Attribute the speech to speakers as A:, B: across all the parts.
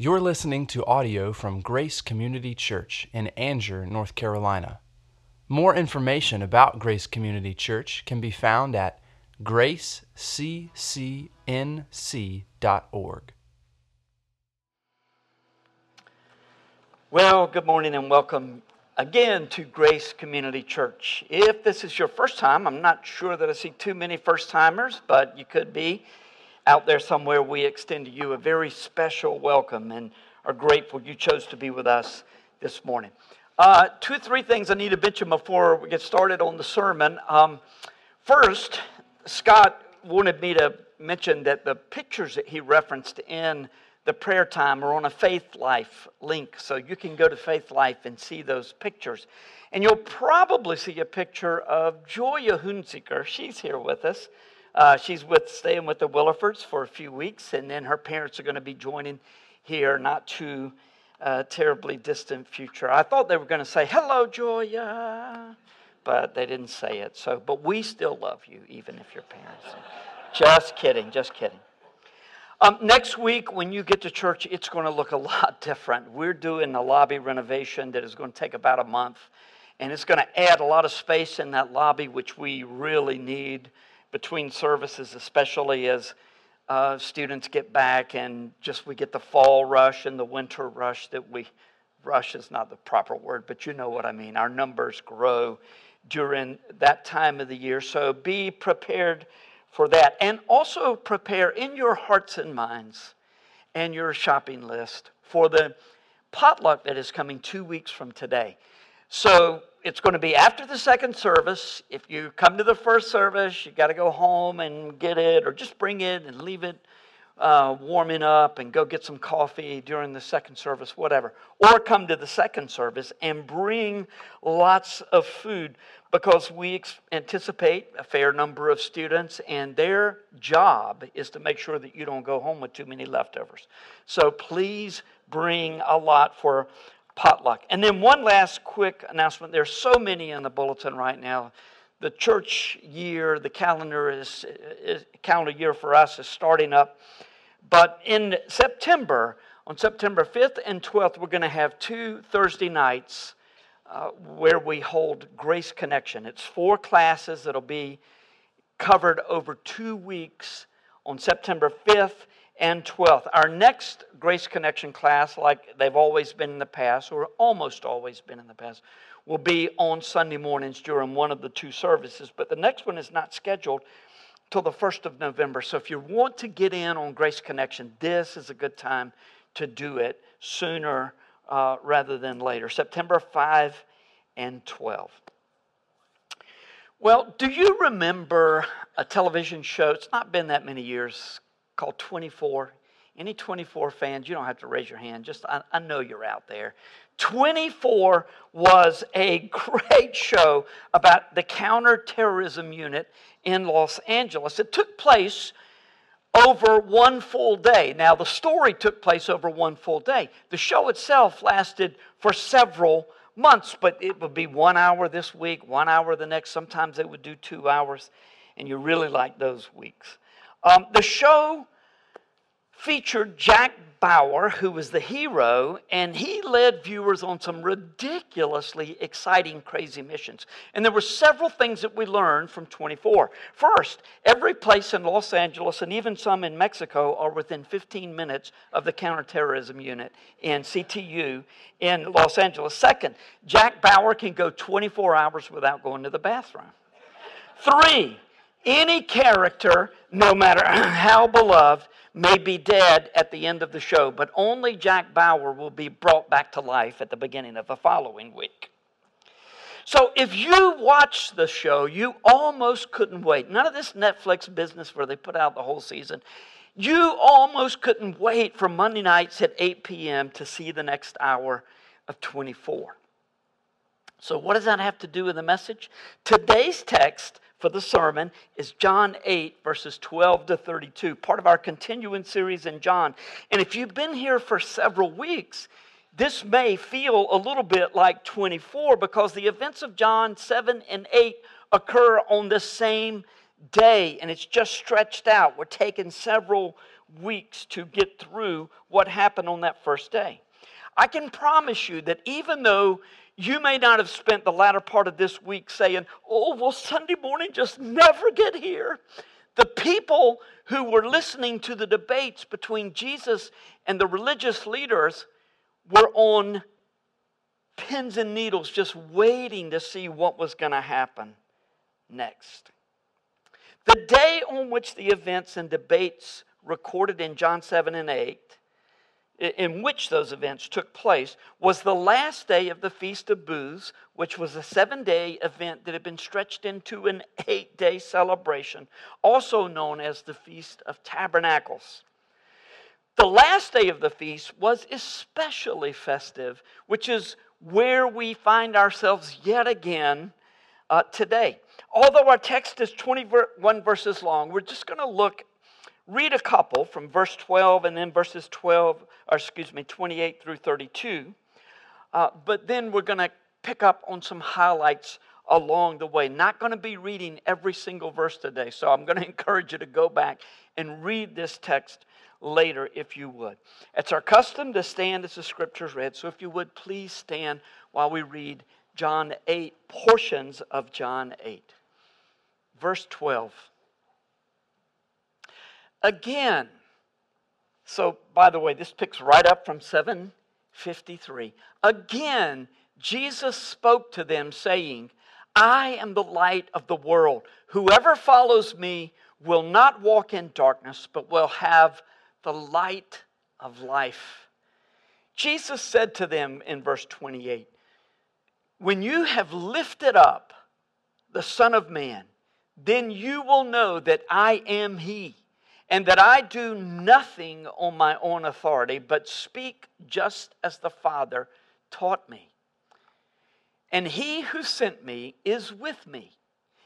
A: You're listening to audio from Grace Community Church in Angier, North Carolina. More information about Grace Community Church can be found at graceccnc.org.
B: Well, good morning and welcome again to Grace Community Church. If this is your first time, I'm not sure that I see too many first timers, but you could be out there somewhere. We extend to you a very special welcome and are grateful you chose to be with us this morning. Uh, two three things I need to mention before we get started on the sermon. Um, first, Scott wanted me to mention that the pictures that he referenced in the prayer time are on a Faith Life link. So you can go to Faith Life and see those pictures. And you'll probably see a picture of Joya Hunziker. She's here with us. Uh, she's with staying with the Willifords for a few weeks, and then her parents are going to be joining here not too uh, terribly distant future. I thought they were going to say hello, Joya, but they didn't say it. So, but we still love you, even if your parents. just kidding, just kidding. Um, next week, when you get to church, it's going to look a lot different. We're doing a lobby renovation that is going to take about a month, and it's going to add a lot of space in that lobby, which we really need between services, especially as uh, students get back and just we get the fall rush and the winter rush that we, rush is not the proper word, but you know what I mean. Our numbers grow during that time of the year, so be prepared for that. And also prepare in your hearts and minds and your shopping list for the potluck that is coming two weeks from today. So it's going to be after the second service. If you come to the first service, you got to go home and get it, or just bring it and leave it uh, warming up and go get some coffee during the second service, whatever. Or come to the second service and bring lots of food because we ex- anticipate a fair number of students, and their job is to make sure that you don't go home with too many leftovers. So please bring a lot for potluck. And then one last quick announcement there's so many in the bulletin right now the church year, the calendar is, is, calendar year for us is starting up. But in September, on September 5th and 12th, we're going to have two Thursday nights uh, where we hold Grace Connection. It's four classes that'll be covered over two weeks on September 5th and 12th. Our next Grace Connection class, like they've always been in the past, or almost always been in the past, will be on Sunday mornings during one of the two services. But the next one is not scheduled till the 1st of November. So if you want to get in on Grace Connection, this is a good time to do it sooner uh, rather than later. September 5 and 12. Well, do you remember a television show? It's not been that many years called 24. Any 24 fans, you don't have to raise your hand. Just I, I know you're out there. 24 was a great show about the counterterrorism unit in Los Angeles. It took place over one full day. Now, the story took place over one full day. The show itself lasted for several months, but it would be one hour this week, one hour the next. Sometimes they would do two hours, and you really like those weeks. Um, the show featured Jack Bauer, who was the hero, and he led viewers on some ridiculously exciting, crazy missions. And there were several things that we learned from 24. First, every place in Los Angeles and even some in Mexico are within 15 minutes of the counterterrorism unit in CTU in Los Angeles. Second, Jack Bauer can go 24 hours without going to the bathroom. Three, any character, no matter how beloved, may be dead at the end of the show, but only Jack Bauer will be brought back to life at the beginning of the following week. So if you watch the show, you almost couldn't wait. None of this Netflix business where they put out the whole season. You almost couldn't wait for Monday nights at 8 p.m. to see the next hour of 24. So, what does that have to do with the message? Today's text for the sermon is John 8, verses 12 to 32, part of our continuing series in John. And if you've been here for several weeks, this may feel a little bit like 24 because the events of John 7 and 8 occur on the same day and it's just stretched out. We're taking several weeks to get through what happened on that first day. I can promise you that even though you may not have spent the latter part of this week saying, Oh, will Sunday morning just never get here? The people who were listening to the debates between Jesus and the religious leaders were on pins and needles, just waiting to see what was going to happen next. The day on which the events and debates recorded in John 7 and 8, in which those events took place, was the last day of the Feast of Booths, which was a seven day event that had been stretched into an eight day celebration, also known as the Feast of Tabernacles. The last day of the feast was especially festive, which is where we find ourselves yet again uh, today. Although our text is 21 verses long, we're just going to look, read a couple from verse 12 and then verses 12, or excuse me, 28 through 32. Uh, but then we're going to pick up on some highlights along the way. Not going to be reading every single verse today, so I'm going to encourage you to go back and read this text later if you would. It's our custom to stand as the scriptures read, so if you would please stand while we read John 8, portions of John 8. Verse 12. Again, so by the way, this picks right up from 753. Again, Jesus spoke to them, saying, I am the light of the world. Whoever follows me will not walk in darkness, but will have the light of life. Jesus said to them in verse 28 When you have lifted up the Son of Man, then you will know that I am He, and that I do nothing on my own authority, but speak just as the Father taught me. And He who sent me is with me.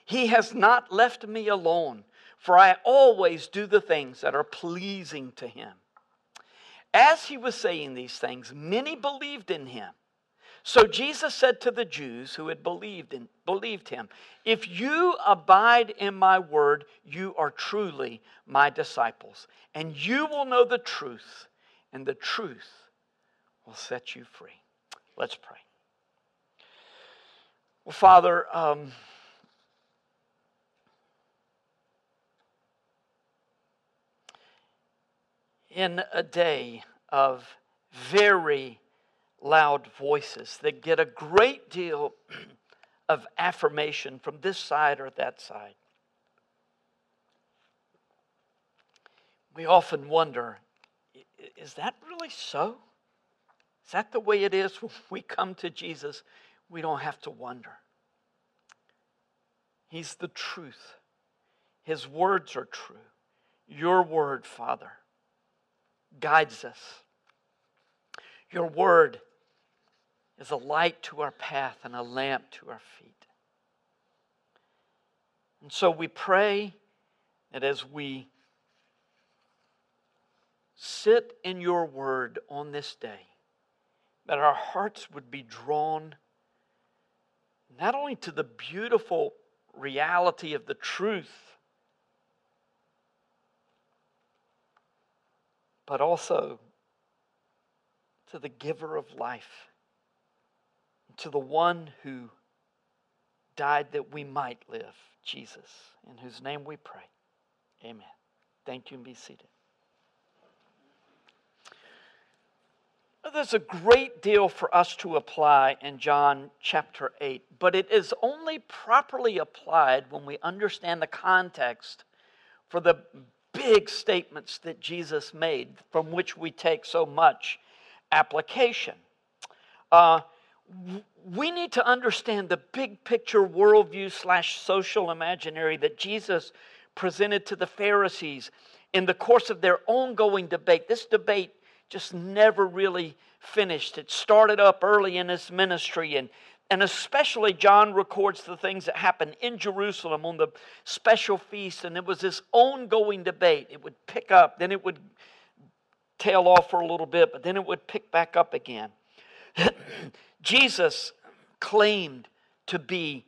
B: He has not left me alone for I always do the things that are pleasing to him. As he was saying these things, many believed in him. So Jesus said to the Jews who had believed in, believed him, "If you abide in my word, you are truly my disciples, and you will know the truth, and the truth will set you free." Let's pray. Well, Father, um, in a day of very loud voices that get a great deal of affirmation from this side or that side. We often wonder is that really so? Is that the way it is when we come to Jesus? We don't have to wonder. He's the truth. His words are true. Your word, Father, guides us. Your word is a light to our path and a lamp to our feet. And so we pray that as we sit in your word on this day, that our hearts would be drawn not only to the beautiful reality of the truth but also to the giver of life, to the one who died that we might live, Jesus, in whose name we pray. Amen. Thank you and be seated. There's a great deal for us to apply in John chapter 8, but it is only properly applied when we understand the context for the big statements that Jesus made, from which we take so much application. Uh, we need to understand the big picture worldview slash social imaginary that Jesus presented to the Pharisees in the course of their ongoing debate. This debate just never really finished. It started up early in his ministry and and especially, John records the things that happened in Jerusalem on the special feast, and it was this ongoing debate. It would pick up, then it would tail off for a little bit, but then it would pick back up again. Jesus claimed to be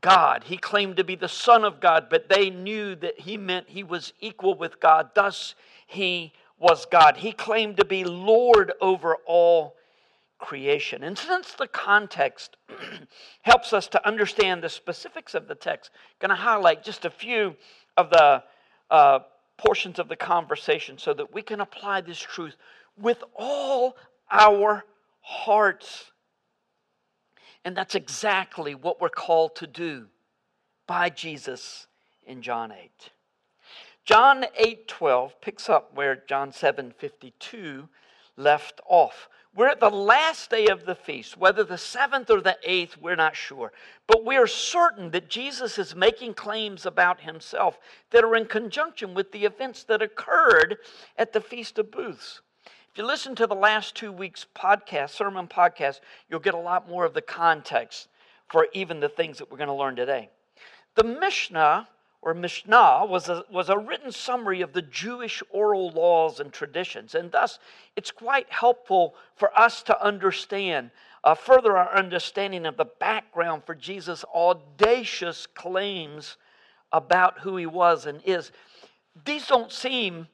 B: God. He claimed to be the Son of God, but they knew that he meant he was equal with God. Thus, he was God. He claimed to be Lord over all creation. And since the context helps us to understand the specifics of the text, I'm going to highlight just a few of the uh, portions of the conversation so that we can apply this truth with all our hearts. And that's exactly what we're called to do by Jesus in John 8. John 8:12 picks up where John 7:52 left off. We're at the last day of the feast, whether the seventh or the eighth, we're not sure. But we are certain that Jesus is making claims about himself that are in conjunction with the events that occurred at the Feast of Booths. If you listen to the last two weeks' podcast, sermon podcast, you'll get a lot more of the context for even the things that we're going to learn today. The Mishnah or Mishnah was a, was a written summary of the Jewish oral laws and traditions. And thus, it's quite helpful for us to understand, uh, further our understanding of the background for Jesus' audacious claims about who he was and is. These don't seem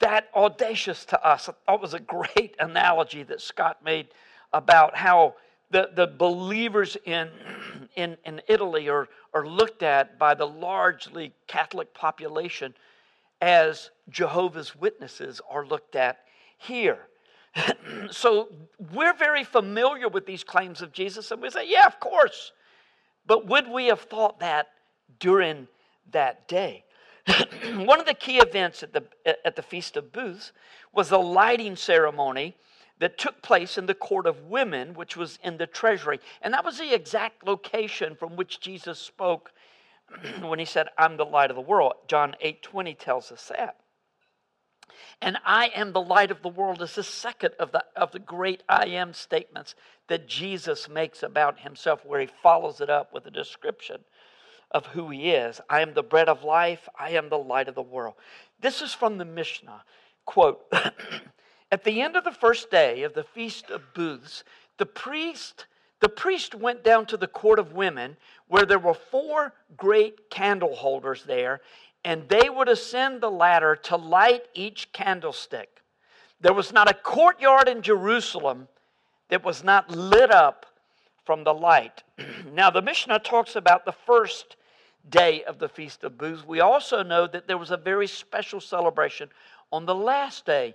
B: that audacious to us. It was a great analogy that Scott made about how the, the believers in, in, in Italy are, are looked at by the largely Catholic population as Jehovah's Witnesses are looked at here. so we're very familiar with these claims of Jesus, and we say, yeah, of course. But would we have thought that during that day? One of the key events at the, at the Feast of Booths was the lighting ceremony that took place in the court of women, which was in the treasury. And that was the exact location from which Jesus spoke when he said, I'm the light of the world. John 8 20 tells us that. And I am the light of the world is the second of the, of the great I am statements that Jesus makes about himself, where he follows it up with a description of who he is. I am the bread of life, I am the light of the world. This is from the Mishnah. Quote, At the end of the first day of the Feast of Booths, the priest, the priest went down to the court of women where there were four great candle holders there, and they would ascend the ladder to light each candlestick. There was not a courtyard in Jerusalem that was not lit up from the light. now, the Mishnah talks about the first day of the Feast of Booths. We also know that there was a very special celebration on the last day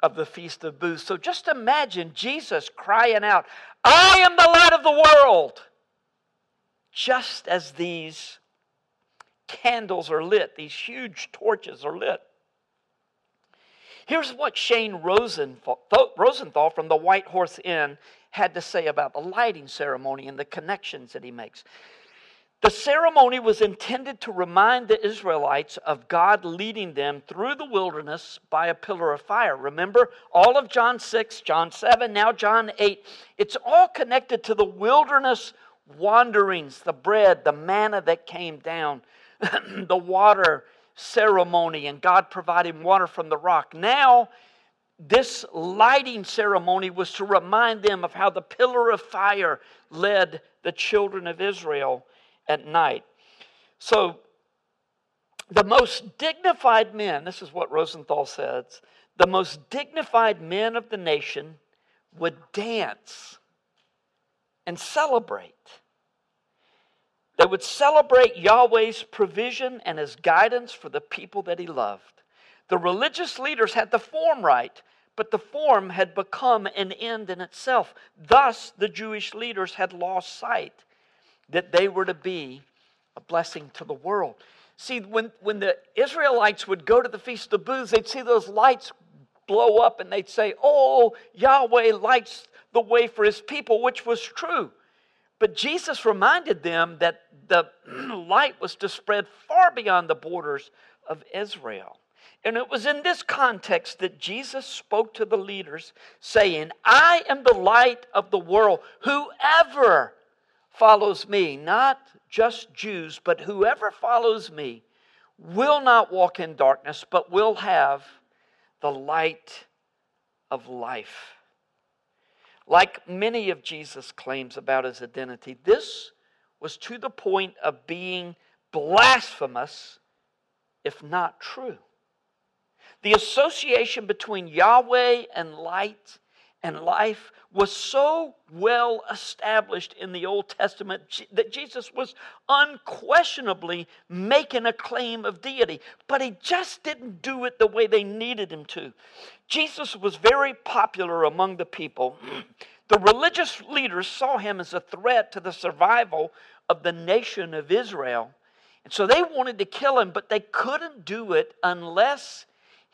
B: of the Feast of Booths. So just imagine Jesus crying out, I am the light of the world, just as these candles are lit, these huge torches are lit. Here's what Shane Rosenthal, from the White Horse Inn had to say about the lighting ceremony and the connections that he makes. The ceremony was intended to remind the Israelites of God leading them through the wilderness by a pillar of fire. Remember, all of John 6, John 7, now John 8, it's all connected to the wilderness wanderings, the bread, the manna that came down, the water ceremony, and God providing water from the rock. Now, this lighting ceremony was to remind them of how the pillar of fire led the children of Israel at night. So, the most dignified men, this is what Rosenthal says, the most dignified men of the nation would dance and celebrate. They would celebrate Yahweh's provision and his guidance for the people that he loved. The religious leaders had the form right, but the form had become an end in itself. Thus, the Jewish leaders had lost sight that they were to be a blessing to the world. See, when, when the Israelites would go to the Feast of Booths, they'd see those lights blow up and they'd say, Oh, Yahweh lights the way for his people, which was true. But Jesus reminded them that the light was to spread far beyond the borders of Israel. And it was in this context that Jesus spoke to the leaders, saying, I am the light of the world. Whoever follows me, not just Jews, but whoever follows me, will not walk in darkness, but will have the light of life. Like many of Jesus' claims about his identity, this was to the point of being blasphemous, if not true. The association between Yahweh and light and life was so well established in the Old Testament that Jesus was unquestionably making a claim of deity, but he just didn't do it the way they needed him to. Jesus was very popular among the people. The religious leaders saw him as a threat to the survival of the nation of Israel. And so they wanted to kill him, but they couldn't do it unless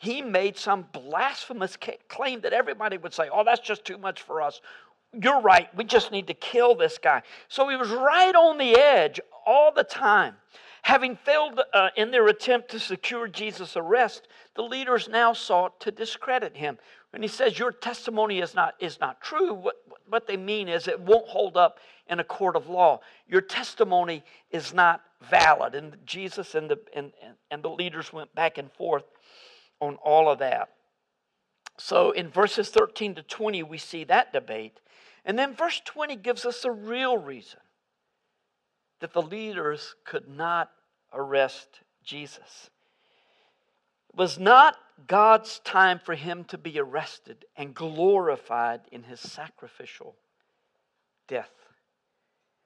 B: he made some blasphemous claim that everybody would say, oh, that's just too much for us. You're right, we just need to kill this guy. So he was right on the edge all the time. Having failed uh, in their attempt to secure Jesus' arrest, the leaders now sought to discredit him. When he says your testimony is not, is not true, what, what they mean is it won't hold up in a court of law. Your testimony is not valid. And Jesus and the, and, and the leaders went back and forth on all of that. So in verses 13 to 20, we see that debate. And then verse 20 gives us a real reason that the leaders could not arrest Jesus. It was not God's time for him to be arrested and glorified in his sacrificial death.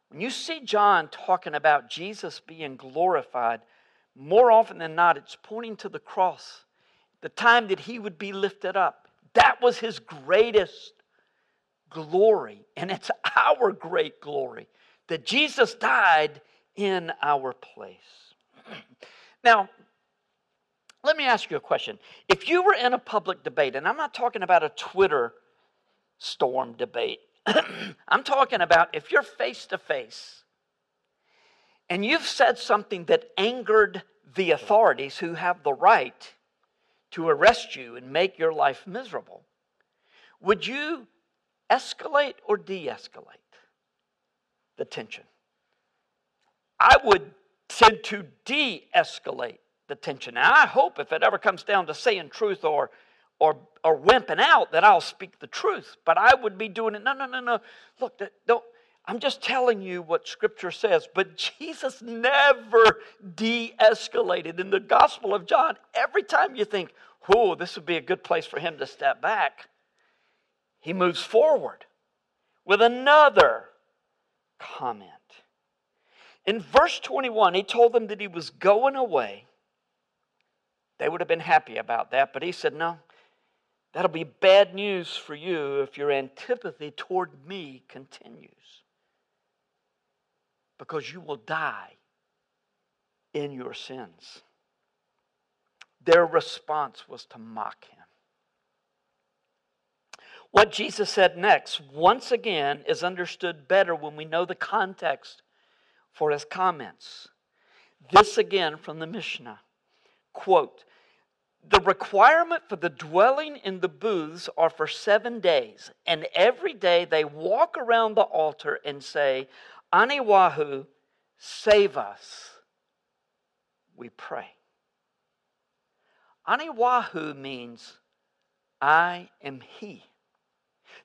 B: When you see John talking about Jesus being glorified, more often than not, it's pointing to the cross the time that he would be lifted up. That was his greatest glory. And it's our great glory that Jesus died in our place. Now, let me ask you a question. If you were in a public debate, and I'm not talking about a Twitter storm debate, I'm talking about if you're face to face and you've said something that angered the authorities who have the right to arrest you and make your life miserable, would you escalate or de escalate the tension? I would tend to de escalate the tension. Now, I hope if it ever comes down to saying truth or or or wimping out that I'll speak the truth, but I would be doing it. No, no, no, no. Look, don't. I'm just telling you what Scripture says, but Jesus never de escalated. In the Gospel of John, every time you think, oh, this would be a good place for him to step back, he moves forward with another comment. In verse 21, he told them that he was going away. They would have been happy about that, but he said, no, that'll be bad news for you if your antipathy toward me continues because you will die in your sins. Their response was to mock him. What Jesus said next, once again, is understood better when we know the context for his comments. This again from the Mishnah. Quote, the requirement for the dwelling in the booths are for seven days, and every day they walk around the altar and say, Aniwahu, save us, we pray. Aniwahu means, I am He.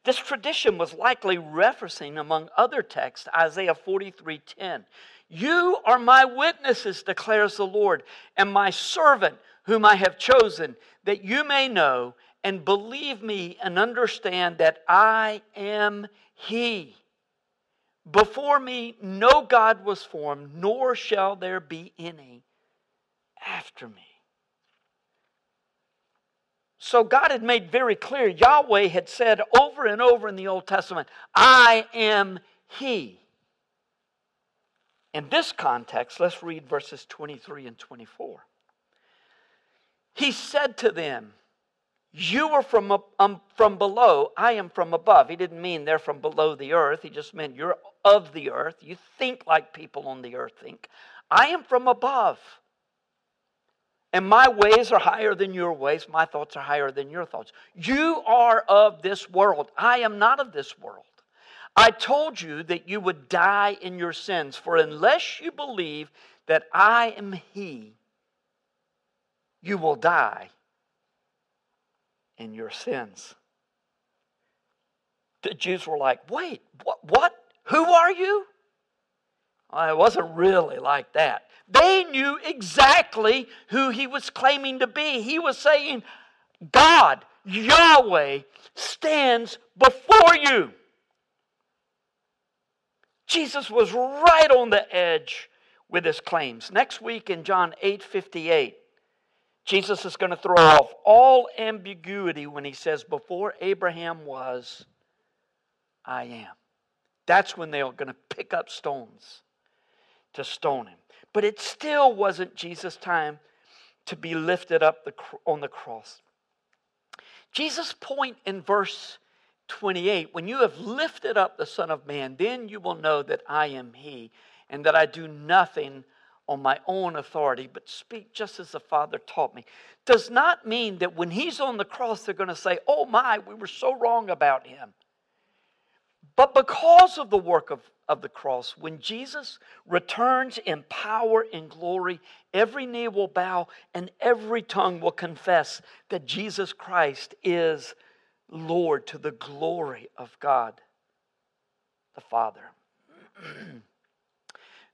B: This tradition was likely referencing, among other texts, Isaiah 43:10. You are my witnesses, declares the Lord, and my servant whom I have chosen, that you may know and believe me and understand that I am He. Before me, no God was formed, nor shall there be any after me. So God had made very clear, Yahweh had said over and over in the Old Testament, I am He. In this context, let's read verses 23 and 24. He said to them, you are from, um, from below, I am from above. He didn't mean they're from below the earth. He just meant you're of the earth. You think like people on the earth think. I am from above. And my ways are higher than your ways. My thoughts are higher than your thoughts. You are of this world. I am not of this world. I told you that you would die in your sins, for unless you believe that I am He, you will die in your sins. The Jews were like, wait, what? what? Who are you? Well, it wasn't really like that. They knew exactly who he was claiming to be. He was saying, God, Yahweh, stands before you. Jesus was right on the edge with his claims. Next week in John 8 58, Jesus is going to throw off all ambiguity when he says, Before Abraham was, I am. That's when they're going to pick up stones to stone him. But it still wasn't Jesus' time to be lifted up the, on the cross. Jesus' point in verse 28 when you have lifted up the Son of Man, then you will know that I am He, and that I do nothing on my own authority, but speak just as the Father taught me. Does not mean that when He's on the cross, they're going to say, Oh my, we were so wrong about Him. But because of the work of, of the cross, when Jesus returns in power and glory, every knee will bow and every tongue will confess that Jesus Christ is Lord to the glory of God the Father.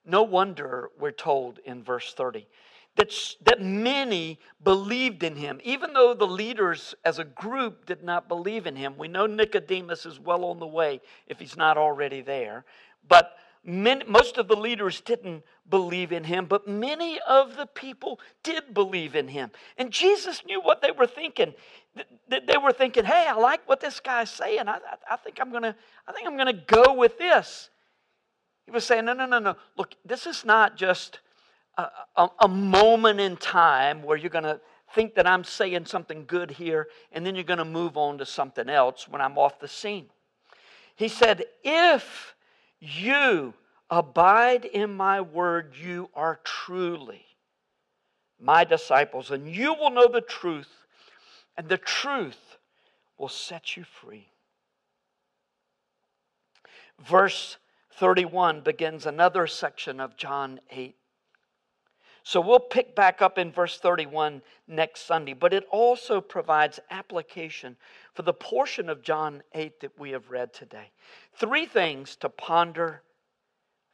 B: no wonder we're told in verse 30 that, that many believed in him, even though the leaders as a group did not believe in him. We know Nicodemus is well on the way if he's not already there. But many, most of the leaders didn't believe in him, but many of the people did believe in him. And Jesus knew what they were thinking. They were thinking, hey, I like what this guy's saying. I, I think I'm gonna, I think I'm gonna go with this. He was saying, no, no, no, no. Look, this is not just a, a, moment in time where you're going to think that I'm saying something good here and then you're going to move on to something else when I'm off the scene. He said, If you abide in my word, you are truly my disciples, and you will know the truth, and the truth will set you free. Verse 31 begins another section of John 8. So we'll pick back up in verse 31 next Sunday, but it also provides application for the portion of John 8 that we have read today. Three things to ponder,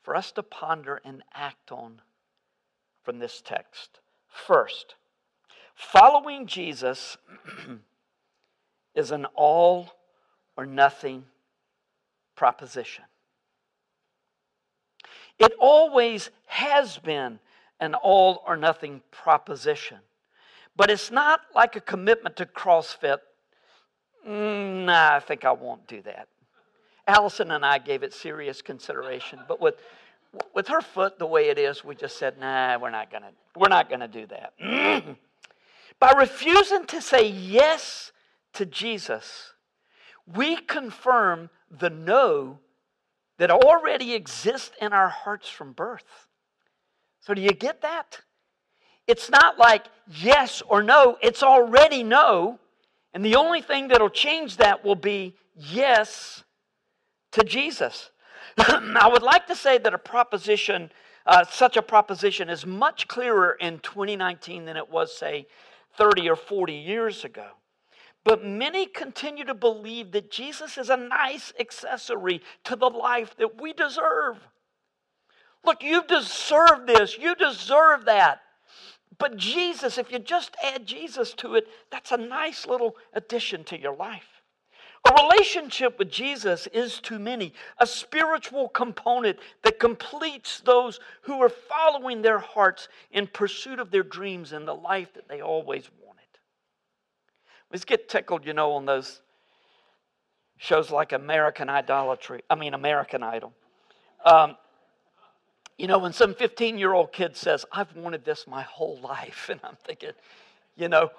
B: for us to ponder and act on from this text. First, following Jesus is an all or nothing proposition. It always has been an all or nothing proposition. But it's not like a commitment to CrossFit. Mm, nah, I think I won't do that. Allison and I gave it serious consideration, but with with her foot the way it is, we just said, "Nah, we're not gonna we're not gonna do that." By refusing to say yes to Jesus, we confirm the no that already exists in our hearts from birth. So, do you get that? It's not like yes or no, it's already no. And the only thing that'll change that will be yes to Jesus. I would like to say that a proposition, uh, such a proposition, is much clearer in 2019 than it was, say, 30 or 40 years ago. But many continue to believe that Jesus is a nice accessory to the life that we deserve. Look, you deserve this. You deserve that. But Jesus, if you just add Jesus to it, that's a nice little addition to your life. A relationship with Jesus is to many a spiritual component that completes those who are following their hearts in pursuit of their dreams and the life that they always wanted. Let's get tickled, you know, on those shows like American Idolatry. I mean, American Idol. Um, you know, when some 15 year old kid says, I've wanted this my whole life, and I'm thinking, you know,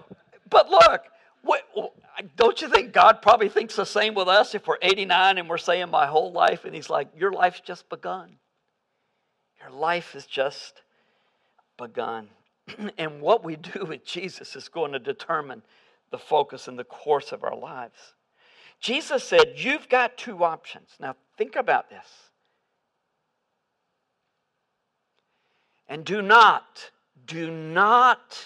B: but look, what, don't you think God probably thinks the same with us if we're 89 and we're saying my whole life? And He's like, Your life's just begun. Your life has just begun. and what we do with Jesus is going to determine the focus and the course of our lives. Jesus said, You've got two options. Now, think about this. And do not, do not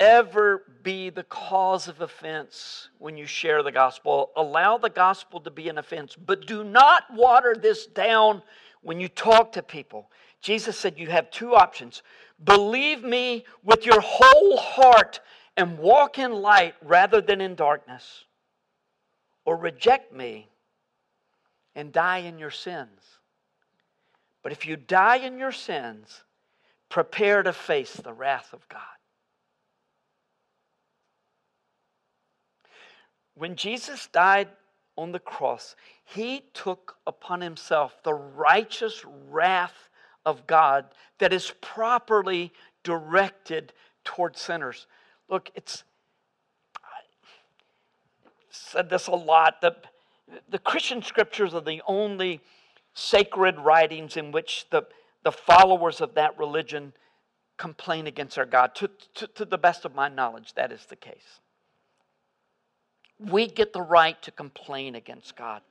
B: ever be the cause of offense when you share the gospel. Allow the gospel to be an offense, but do not water this down when you talk to people. Jesus said you have two options believe me with your whole heart and walk in light rather than in darkness, or reject me and die in your sins. But if you die in your sins, prepare to face the wrath of God. When Jesus died on the cross, he took upon himself the righteous wrath of God that is properly directed toward sinners. Look, it's I said this a lot. The, the Christian scriptures are the only sacred writings in which the, the followers of that religion complain against our God. To, to, to the best of my knowledge, that is the case. We get the right to complain against God.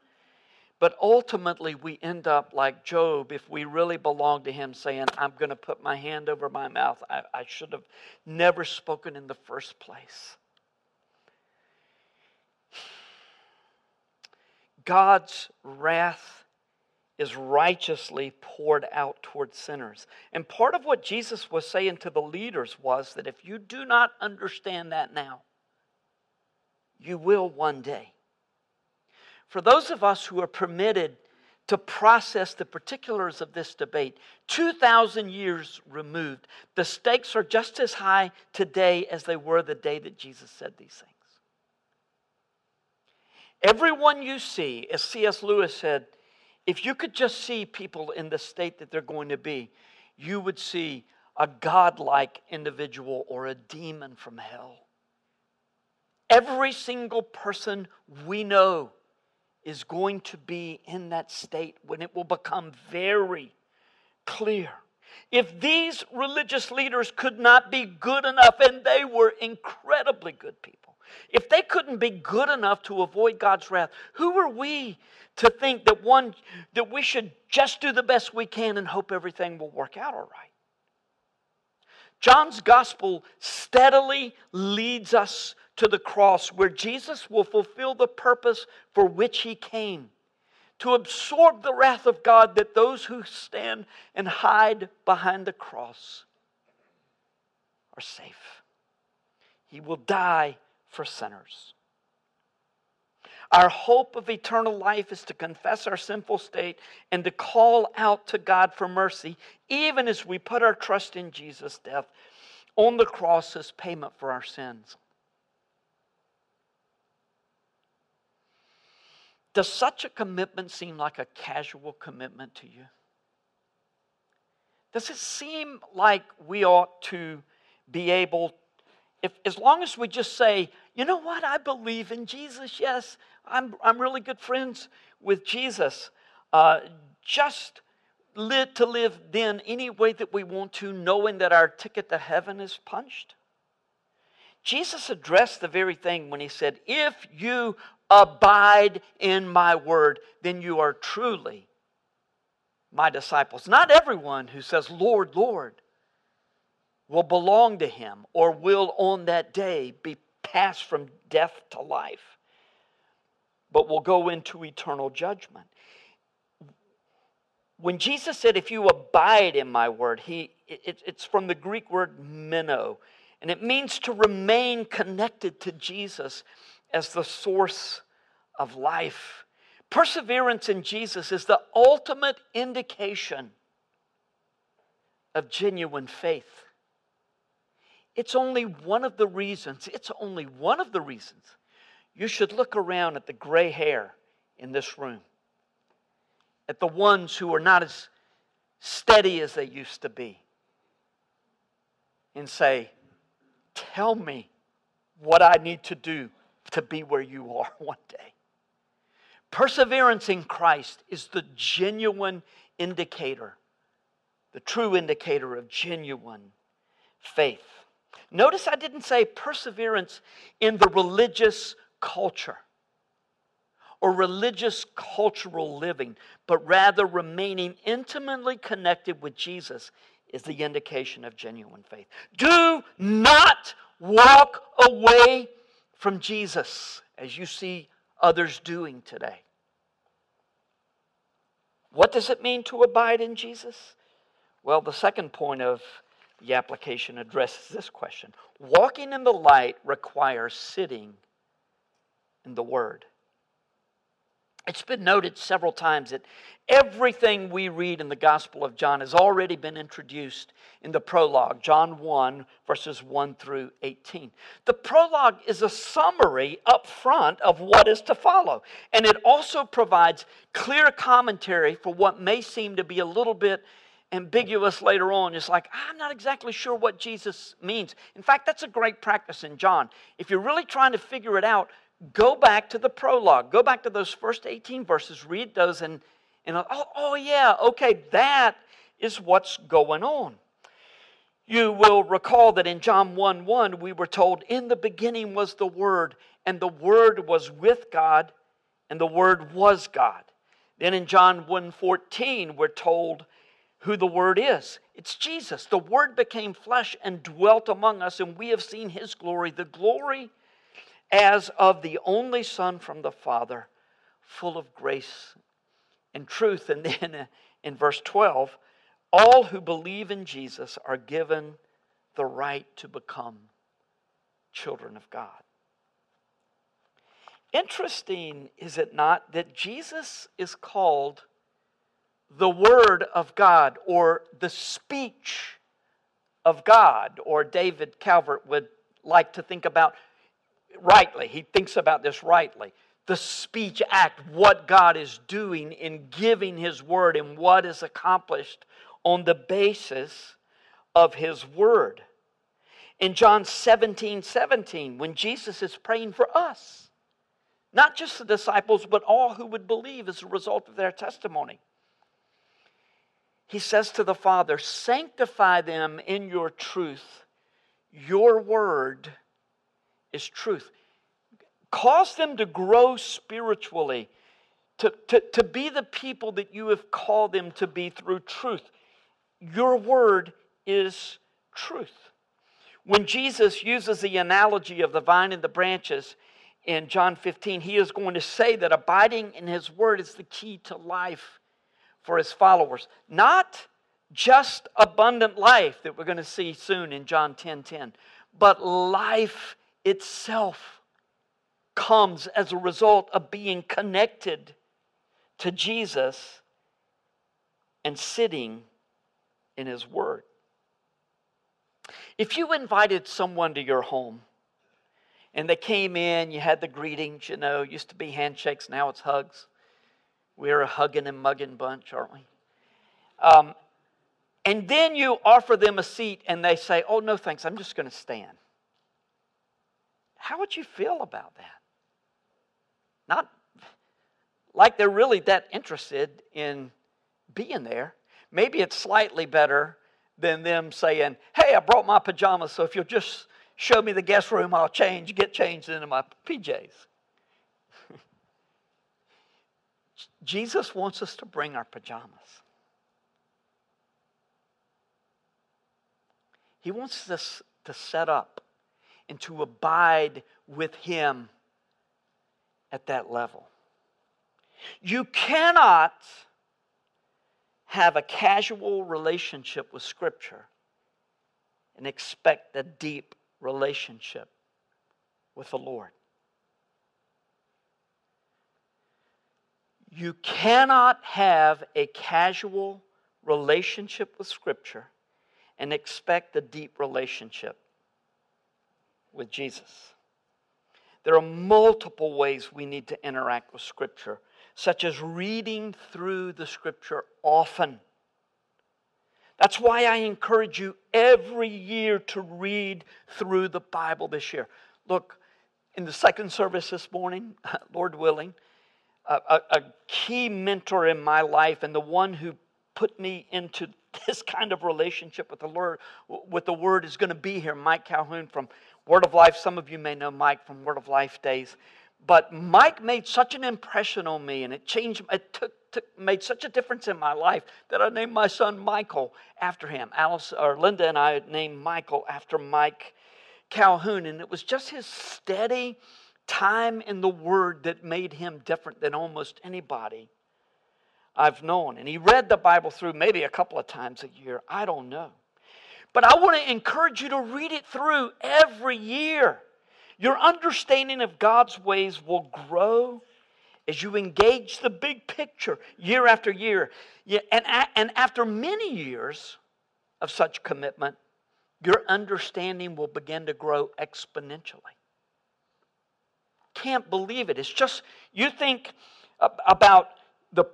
B: But ultimately, we end up like Job if we really belong to Him, saying, I'm going to put my hand over my mouth. I, I should have never spoken in the first place. God's wrath is righteously poured out toward sinners. And part of what Jesus was saying to the leaders was that if you do not understand that now, you will one day. For those of us who are permitted to process the particulars of this debate, 2,000 years removed, the stakes are just as high today as they were the day that Jesus said these things. Everyone you see, as C.S. Lewis said, if you could just see people in the state that they're going to be, you would see a godlike individual or a demon from hell. Every single person we know is going to be in that state when it will become very clear. If these religious leaders could not be good enough, and they were incredibly good people, if they couldn't be good enough to avoid God's wrath, who are we to think that one that we should just do the best we can and hope everything will work out all right? John's gospel steadily leads us to the cross where Jesus will fulfill the purpose for which he came to absorb the wrath of God that those who stand and hide behind the cross are safe. He will die for sinners. Our hope of eternal life is to confess our sinful state and to call out to God for mercy, even as we put our trust in Jesus' death on the cross as payment for our sins. Does such a commitment seem like a casual commitment to you? Does it seem like we ought to be able, if, as long as we just say, you know what, I believe in Jesus, yes, I'm, I'm really good friends with Jesus, uh, just live to live then any way that we want to, knowing that our ticket to heaven is punched? Jesus addressed the very thing when he said, If you abide in my word, then you are truly my disciples. Not everyone who says, Lord, Lord, will belong to him or will on that day be passed from death to life, but will go into eternal judgment. When Jesus said, If you abide in my word, he, it, it's from the Greek word meno, and it means to remain connected to Jesus as the source of life. Perseverance in Jesus is the ultimate indication of genuine faith. It's only one of the reasons, it's only one of the reasons you should look around at the gray hair in this room, at the ones who are not as steady as they used to be, and say, Tell me what I need to do to be where you are one day. Perseverance in Christ is the genuine indicator, the true indicator of genuine faith. Notice I didn't say perseverance in the religious culture or religious cultural living, but rather remaining intimately connected with Jesus is the indication of genuine faith. Do not walk away from Jesus as you see others doing today. What does it mean to abide in Jesus? Well, the second point of The application addresses this question Walking in the light requires sitting in the Word. It's been noted several times that everything we read in the Gospel of John has already been introduced in the prologue, John 1, verses 1 through 18. The prologue is a summary up front of what is to follow, and it also provides clear commentary for what may seem to be a little bit ambiguous later on. It's like, I'm not exactly sure what Jesus means. In fact, that's a great practice in John. If you're really trying to figure it out, go back to the prologue. Go back to those first 18 verses, read those, and, and oh, oh, yeah, okay, that is what's going on. You will recall that in John 1 1, we were told, In the beginning was the Word, and the Word was with God, and the Word was God. Then in John 1 14, we're told who the Word is. It's Jesus. The Word became flesh and dwelt among us, and we have seen His glory, the glory as of the only Son from the Father, full of grace and truth. And then in verse 12, all who believe in Jesus are given the right to become children of God. Interesting, is it not, that Jesus is called the Word of God or the speech of God, or David Calvert would like to think about rightly. He thinks about this rightly. The speech act, what God is doing in giving His word and what is accomplished on the basis of His word. In John 17 17, when Jesus is praying for us, not just the disciples, but all who would believe as a result of their testimony, he says to the Father, Sanctify them in your truth. Your word is truth. Cause them to grow spiritually, to, to, to be the people that you have called them to be through truth. Your word is truth. When Jesus uses the analogy of the vine and the branches in John 15, he is going to say that abiding in his word is the key to life for his followers. Not just abundant life that we're going to see soon in John 10 10, but life itself comes as a result of being connected to Jesus and sitting in His Word. If you invited someone to your home and they came in, you had the greetings, you know, used to be handshakes, now it's hugs. We're a hugging and mugging bunch, aren't we? Um, and then you offer them a seat and they say, Oh, no, thanks, I'm just going to stand. How would you feel about that? Not like they're really that interested in being there. Maybe it's slightly better than them saying, Hey, I brought my pajamas, so if you'll just show me the guest room, I'll change, get changed into my PJs. Jesus wants us to bring our pajamas. He wants us to set up and to abide with Him at that level. You cannot have a casual relationship with Scripture and expect a deep relationship with the Lord. You cannot have a casual relationship with Scripture and expect a deep relationship with Jesus. There are multiple ways we need to interact with Scripture, such as reading through the Scripture often. That's why I encourage you every year to read through the Bible this year. Look, in the second service this morning, Lord willing, a, a, a, key mentor in my life and the one who put me into this kind of relationship with the Lord, with the Word, is going to be here. Mike Calhoun from Word of Life, some of you may know Mike from Word of Life days. But Mike made such an impression on me, and it changed, it took, took, made such a difference in my life that I named my son Michael after him. Alice or Linda and I named Michael after Mike Calhoun, and it was just his steady time in the Word that made him different than almost anybody I've known. And he read the Bible through maybe a couple of times a year. I don't know. But I want to encourage you to read it through every year. Your understanding of God's ways will grow as you engage the big picture year after year. And, after many years of such commitment, your understanding will begin to grow exponentially. Can't believe it. It's just, you think about the,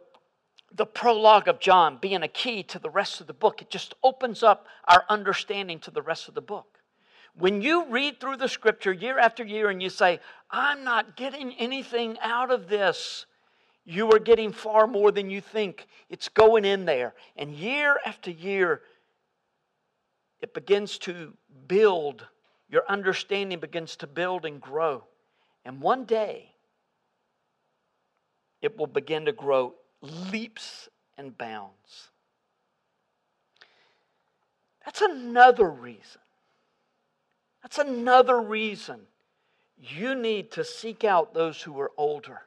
B: the prologue of John being a key to the rest of the book, it just opens up our understanding to the rest of the book. When you read through the scripture year after year and you say, I'm not getting anything out of this, you are getting far more than you think. It's going in there. And year after year, it begins to build, your understanding begins to build and grow. And one day, it will begin to grow leaps and bounds. That's another reason that's another reason you need to seek out those who are older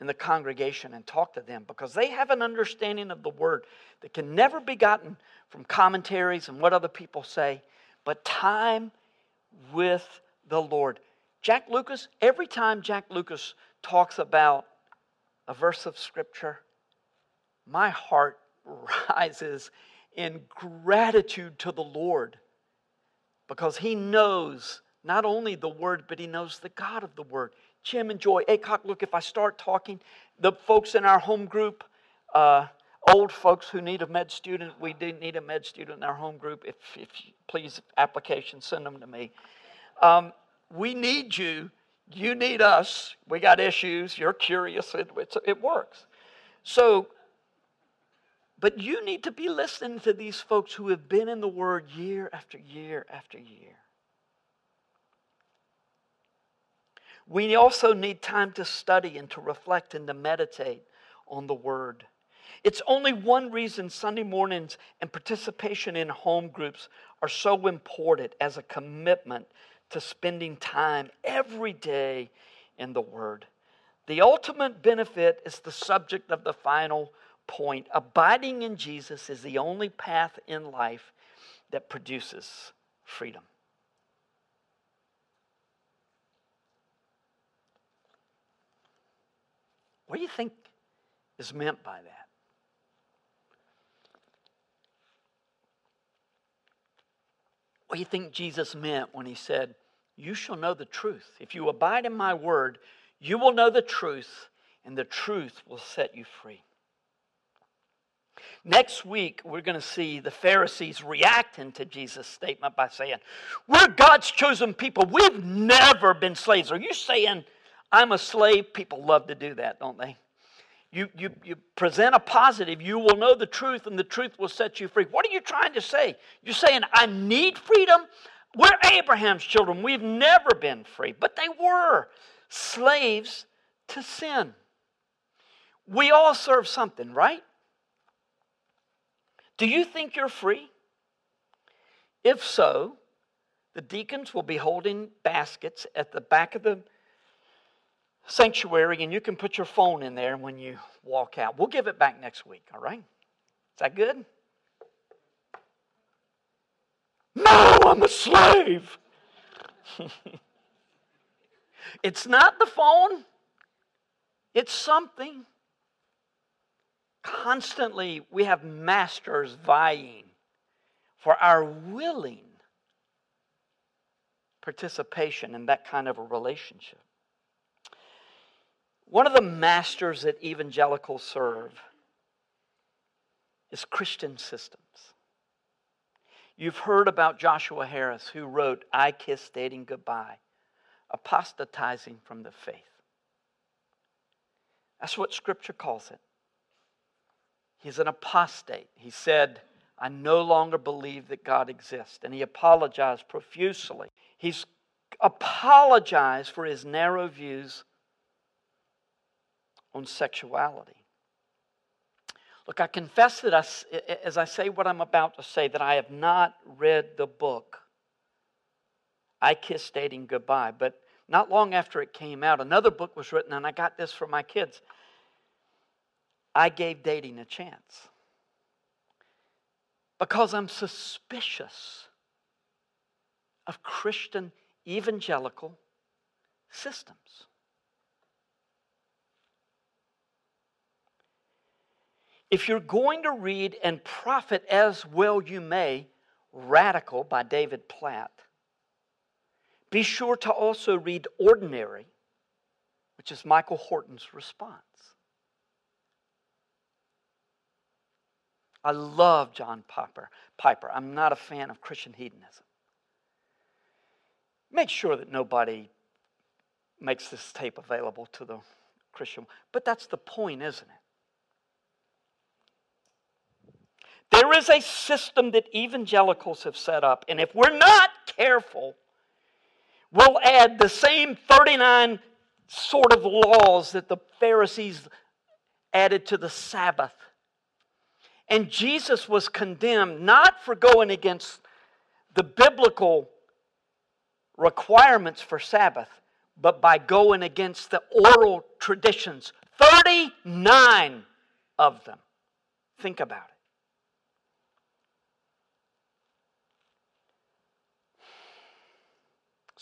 B: in the congregation and talk to them because they have an understanding of the word that can never be gotten from commentaries and what other people say, but time with the Lord. Jack Lucas, every time Jack Lucas talks about a verse of Scripture, my heart rises in gratitude to the Lord because he knows not only the word, but he knows the God of the word. Jim and Joy, Acock, look, if I start talking, the folks in our home group, uh, old folks who need a med student, we do need a med student in our home group. If, if you, please, application, send them to me. Um, we need you. You need us. We got issues. You're curious. It, it works. So but you need to be listening to these folks who have been in the Word year after year after year. We also need time to study and to reflect and to meditate on the Word. It's only one reason Sunday mornings and participation in home groups are so important as a commitment to spending time every day in the Word. The ultimate benefit is the subject of the final point, abiding in Jesus is the only path in life that produces freedom. What do you think is meant by that? What do you think Jesus meant when he said, You shall know the truth? If you abide in my word, you will know the truth, and the truth will set you free. Next week, we're going to see the Pharisees reacting to Jesus' statement by saying, We're God's chosen people. We've never been slaves. Are you saying I'm a slave? People love to do that, don't they? You, you, you present a positive, you will know the truth, and the truth will set you free. What are you trying to say? You're saying, I need freedom? We're Abraham's children. We've never been free. But they were slaves to sin. We all serve something, right? Do you think you're free? If so, the deacons will be holding baskets at the back of the sanctuary, and you can put your phone in there when you walk out. We'll give it back next week, all right? Is that good? No, I'm a slave. it's not the phone, it's something. Constantly, we have masters vying for our willing participation in that kind of a relationship. One of the masters that evangelicals serve is Christian systems. You've heard about Joshua Harris, who wrote I Kissed Dating Goodbye, apostatizing from the faith. That's what Scripture calls it. He's an apostate. He said, I no longer believe that God exists. And he apologized profusely. He's apologized for his narrow views on sexuality. Look, I confess that I, as I say what I'm about to say, that I have not read the book. I Kissed Dating Goodbye. But not long after it came out, another book was written, and I got this for my kids. I gave dating a chance. because I'm suspicious of Christian evangelical systems. If you're going to read and profit as well you may, Radical by David Platt, be sure to also read Ordinary, which is Michael Horton's response. I love John Piper. Piper. I'm not a fan of Christian hedonism. Make sure that nobody makes this tape available to the Christian. But that's the point, isn't it? There is a system that evangelicals have set up, and if we're not careful, we'll add the same 39 sort of laws that the Pharisees added to the Sabbath. And Jesus was condemned not for going against the biblical requirements for Sabbath, but by going against the oral traditions. 39 of them. Think about it.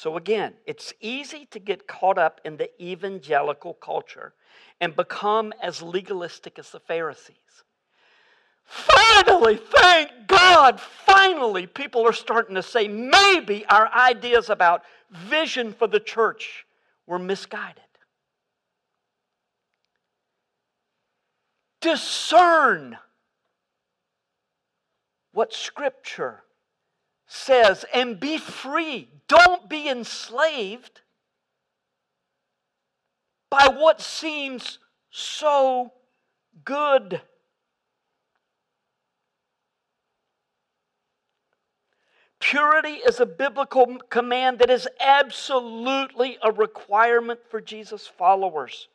B: So, again, it's easy to get caught up in the evangelical culture and become as legalistic as the Pharisees. Finally, thank God, finally, people are starting to say maybe our ideas about vision for the church were misguided. Discern what Scripture says and be free. Don't be enslaved by what seems so good. Purity is a biblical command that is absolutely a requirement for Jesus' followers.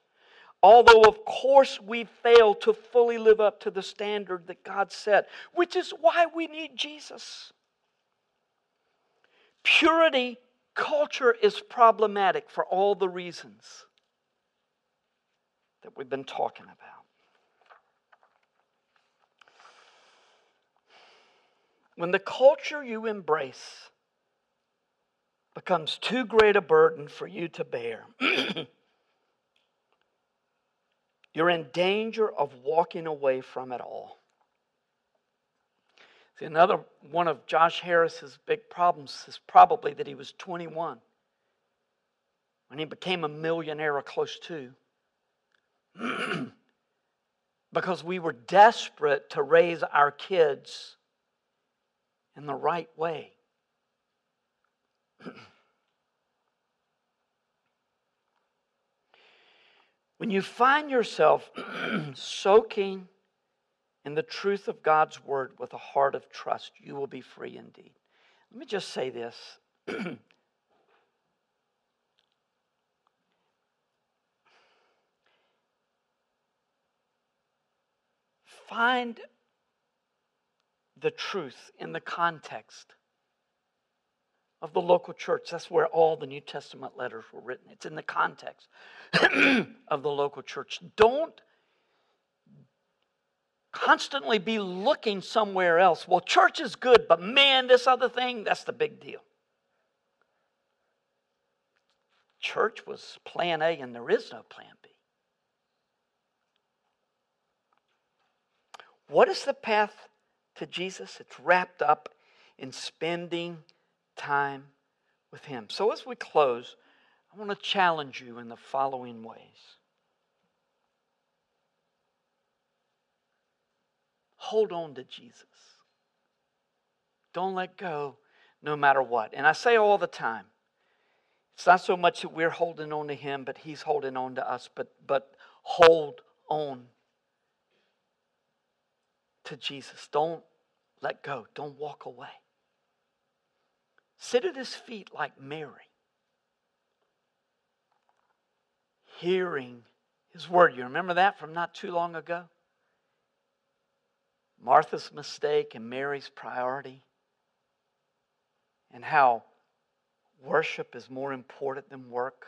B: Although, of course, we fail to fully live up to the standard that God set, which is why we need Jesus. Purity culture is problematic for all the reasons that we've been talking about. When the culture you embrace becomes too great a burden for you to bear, you're in danger of walking away from it all. See, another one of Josh Harris's big problems is probably that he was 21 when he became a millionaire or close to. because we were desperate to raise our kids in the right way. when you find yourself soaking in the truth of God's word with a heart of trust, you will be free indeed. Let me just say this. Find the truth in the context of the local church. That's where all the New Testament letters were written. It's in the context of the local church. Don't constantly be looking somewhere else. Well, church is good, but man, this other thing, that's the big deal. Church was plan A, and there is no plan B. What is the path to Jesus? It's wrapped up in spending time with Him. So, as we close, I want to challenge you in the following ways. Hold on to Jesus. Don't let go no matter what. And I say all the time, it's not so much that we're holding on to him, but he's holding on to us. But, but hold on to Jesus. Don't let go. Don't walk away. Sit at his feet like Mary, hearing his word. You remember that from not too long ago? Martha's mistake and Mary's priority, and how worship is more important than work.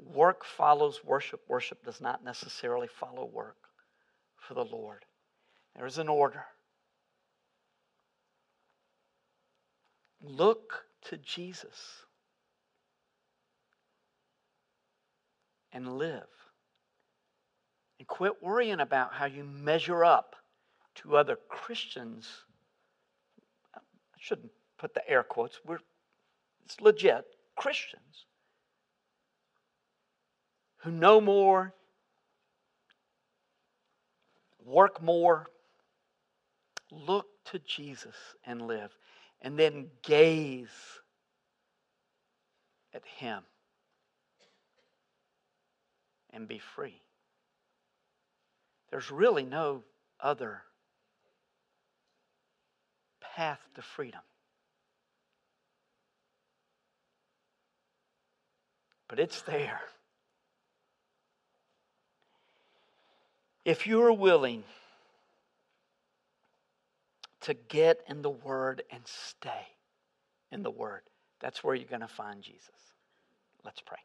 B: Work follows worship, worship does not necessarily follow work for the Lord. There is an order. Look to Jesus and live. And quit worrying about how you measure up to other Christians. I shouldn't put the air quotes. We're it's legit Christians who know more, work more, look to Jesus and live, and then gaze at Him and be free. There's really no other path to freedom. But it's there. If you're willing to get in the Word and stay in the Word, that's where you're going to find Jesus. Let's pray.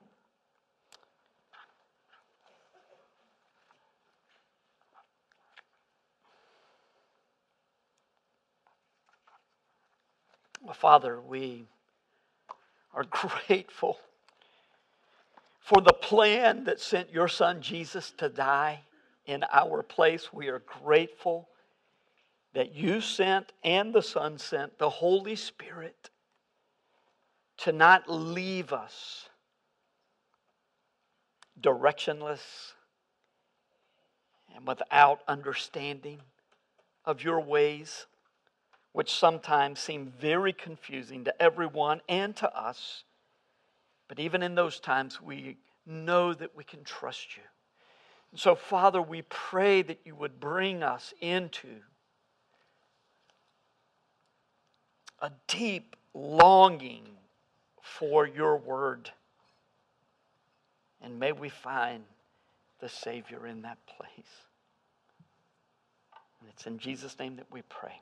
B: Father, we are grateful for the plan that sent your Son Jesus to die in our place. We are grateful that you sent and the Son sent the Holy Spirit to not leave us directionless and without understanding of your ways, which sometimes seem very confusing to everyone and to us. But even in those times, we know that we can trust you. And so, Father, we pray that you would bring us into a deep longing for your word. And may we find the Savior in that place. And it's in Jesus' name that we pray.